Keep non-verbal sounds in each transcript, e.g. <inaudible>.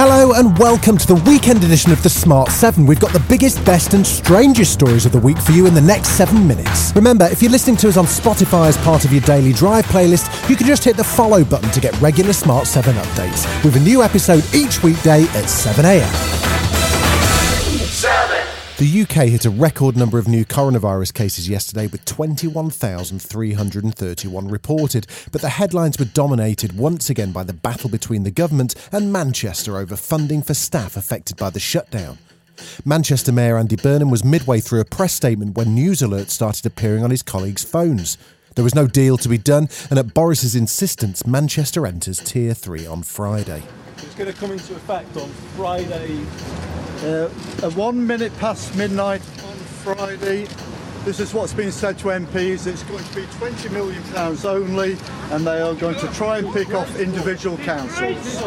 Hello and welcome to the weekend edition of the Smart 7. We've got the biggest, best, and strangest stories of the week for you in the next seven minutes. Remember, if you're listening to us on Spotify as part of your daily drive playlist, you can just hit the follow button to get regular Smart 7 updates, with a new episode each weekday at 7am. The UK hit a record number of new coronavirus cases yesterday with 21,331 reported, but the headlines were dominated once again by the battle between the government and Manchester over funding for staff affected by the shutdown. Manchester Mayor Andy Burnham was midway through a press statement when news alerts started appearing on his colleagues' phones. There was no deal to be done, and at Boris's insistence, Manchester enters Tier 3 on Friday. It's going to come into effect on Friday. Uh, at one minute past midnight on Friday. This is what's been said to MPs. It's going to be 20 million pounds only, and they are going to try and pick off individual councils.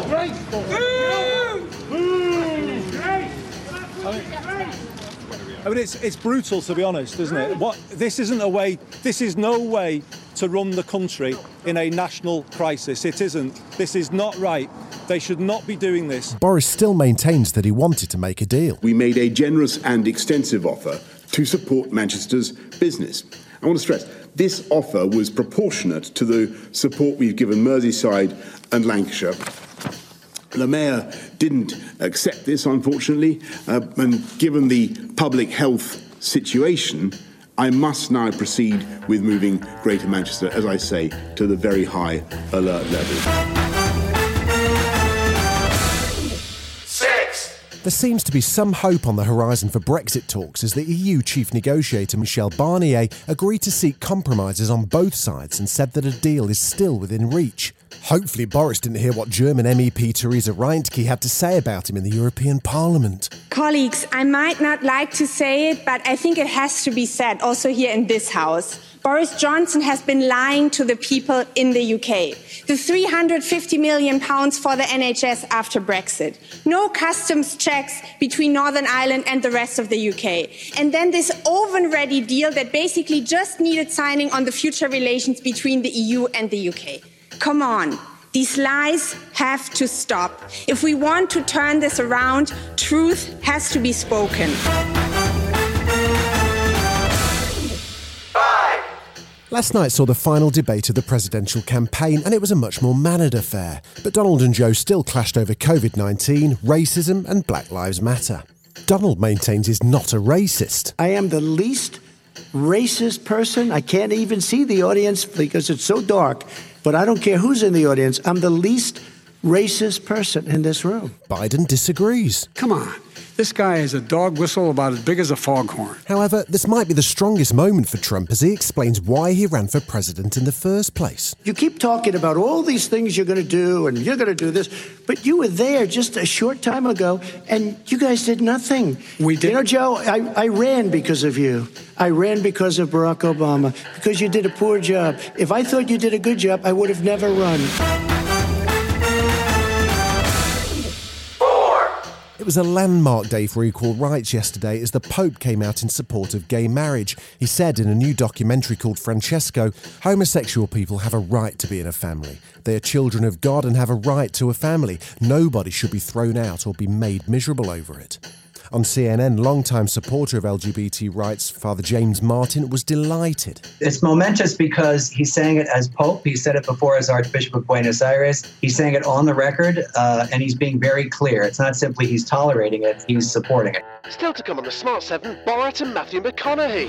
I mean, it's, it's brutal to be honest, isn't it? What this isn't a way. This is no way to run the country in a national crisis. It isn't. This is not right. They should not be doing this. Boris still maintains that he wanted to make a deal. we made a generous and extensive offer to support Manchester's business. I want to stress this offer was proportionate to the support we've given Merseyside and Lancashire. The mayor didn't accept this, unfortunately, uh, and given the public health situation, I must now proceed with moving Greater Manchester, as I say, to the very high alert level. Six. There seems to be some hope on the horizon for Brexit talks as the EU chief negotiator Michel Barnier agreed to seek compromises on both sides and said that a deal is still within reach. Hopefully, Boris didn't hear what German MEP Theresa Reintke had to say about him in the European Parliament. Colleagues, I might not like to say it, but I think it has to be said also here in this House. Boris Johnson has been lying to the people in the UK. The 350 million pounds for the NHS after Brexit. No customs checks between Northern Ireland and the rest of the UK. And then this oven ready deal that basically just needed signing on the future relations between the EU and the UK. Come on. These lies have to stop. If we want to turn this around, truth has to be spoken. Five. Last night saw the final debate of the presidential campaign, and it was a much more mannered affair. But Donald and Joe still clashed over COVID 19, racism, and Black Lives Matter. Donald maintains he's not a racist. I am the least racist person. I can't even see the audience because it's so dark. But I don't care who's in the audience. I'm the least racist person in this room. Biden disagrees. Come on. This guy is a dog whistle about as big as a foghorn. However, this might be the strongest moment for Trump as he explains why he ran for president in the first place. You keep talking about all these things you're going to do and you're going to do this, but you were there just a short time ago and you guys did nothing. We did- You know, Joe, I, I ran because of you. I ran because of Barack Obama, because you did a poor job. If I thought you did a good job, I would have never run. It was a landmark day for equal rights yesterday as the Pope came out in support of gay marriage. He said in a new documentary called Francesco homosexual people have a right to be in a family. They are children of God and have a right to a family. Nobody should be thrown out or be made miserable over it. On CNN, longtime supporter of LGBT rights, Father James Martin, was delighted. It's momentous because he's saying it as Pope. He said it before as Archbishop of Buenos Aires. He's saying it on the record, uh, and he's being very clear. It's not simply he's tolerating it, he's supporting it. Still to come on the Smart 7, Borat and Matthew McConaughey.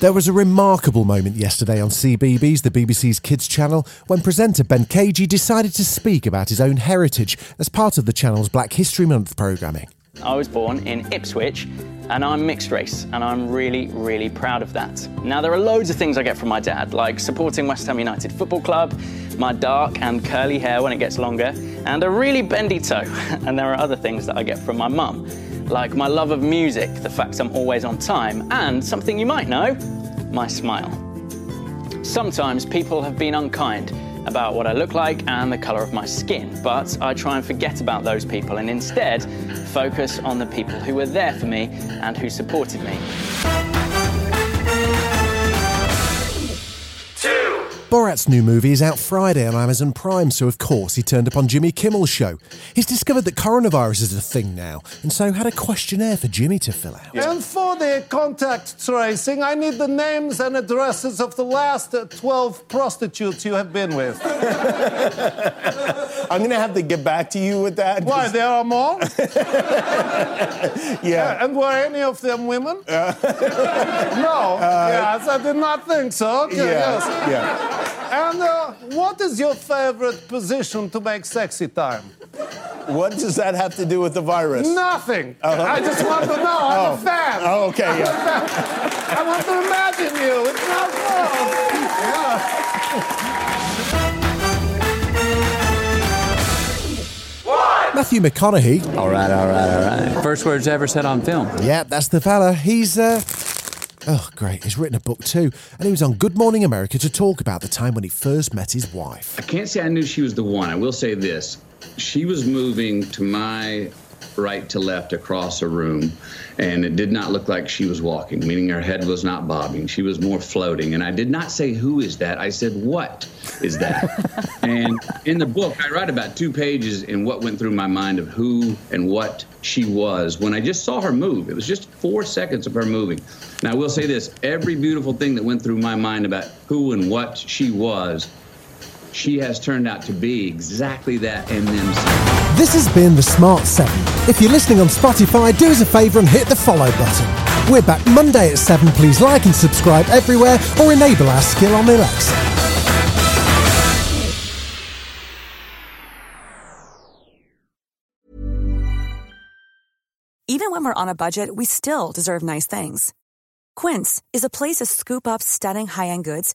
There was a remarkable moment yesterday on CBeebies, the BBC's kids channel, when presenter Ben Cajee decided to speak about his own heritage as part of the channel's Black History Month programming. I was born in Ipswich and I'm mixed race, and I'm really, really proud of that. Now, there are loads of things I get from my dad, like supporting West Ham United Football Club, my dark and curly hair when it gets longer, and a really bendy toe. <laughs> And there are other things that I get from my mum, like my love of music, the fact I'm always on time, and something you might know my smile. Sometimes people have been unkind about what I look like and the colour of my skin, but I try and forget about those people and instead focus on the people who were there for me and who supported me. Borat's new movie is out Friday on Amazon Prime, so of course he turned up on Jimmy Kimmel's show. He's discovered that coronavirus is a thing now, and so had a questionnaire for Jimmy to fill out. And for the contact tracing, I need the names and addresses of the last uh, 12 prostitutes you have been with. <laughs> I'm going to have to get back to you with that. Why, there are more? <laughs> yeah. And were any of them women? <laughs> no. yes, I did not think so. Okay, Uh, Yeah, yes. yeah. And uh, what is your favorite position to make sexy time? What does that have to do with the virus? Nothing. Uh-huh. I just want to know. I'm Oh. a fan. Oh, okay, I'm a yeah. fan. I want to imagine you. It's not wrong. Yeah. Matthew McConaughey. All right, all right, all right. First words ever said on film. Yeah, that's the fella. He's, uh. Oh, great. He's written a book too. And he was on Good Morning America to talk about the time when he first met his wife. I can't say I knew she was the one. I will say this. She was moving to my right to left across a room, and it did not look like she was walking, meaning her head was not bobbing. She was more floating. And I did not say, Who is that? I said, What is that? <laughs> and in the book, I write about two pages in what went through my mind of who and what she was when I just saw her move. It was just four seconds of her moving. Now, I will say this every beautiful thing that went through my mind about who and what she was she has turned out to be exactly that and then some. This has been The Smart 7. If you're listening on Spotify, do us a favour and hit the follow button. We're back Monday at 7. Please like and subscribe everywhere or enable our skill on Alexa. Even when we're on a budget, we still deserve nice things. Quince is a place to scoop up stunning high-end goods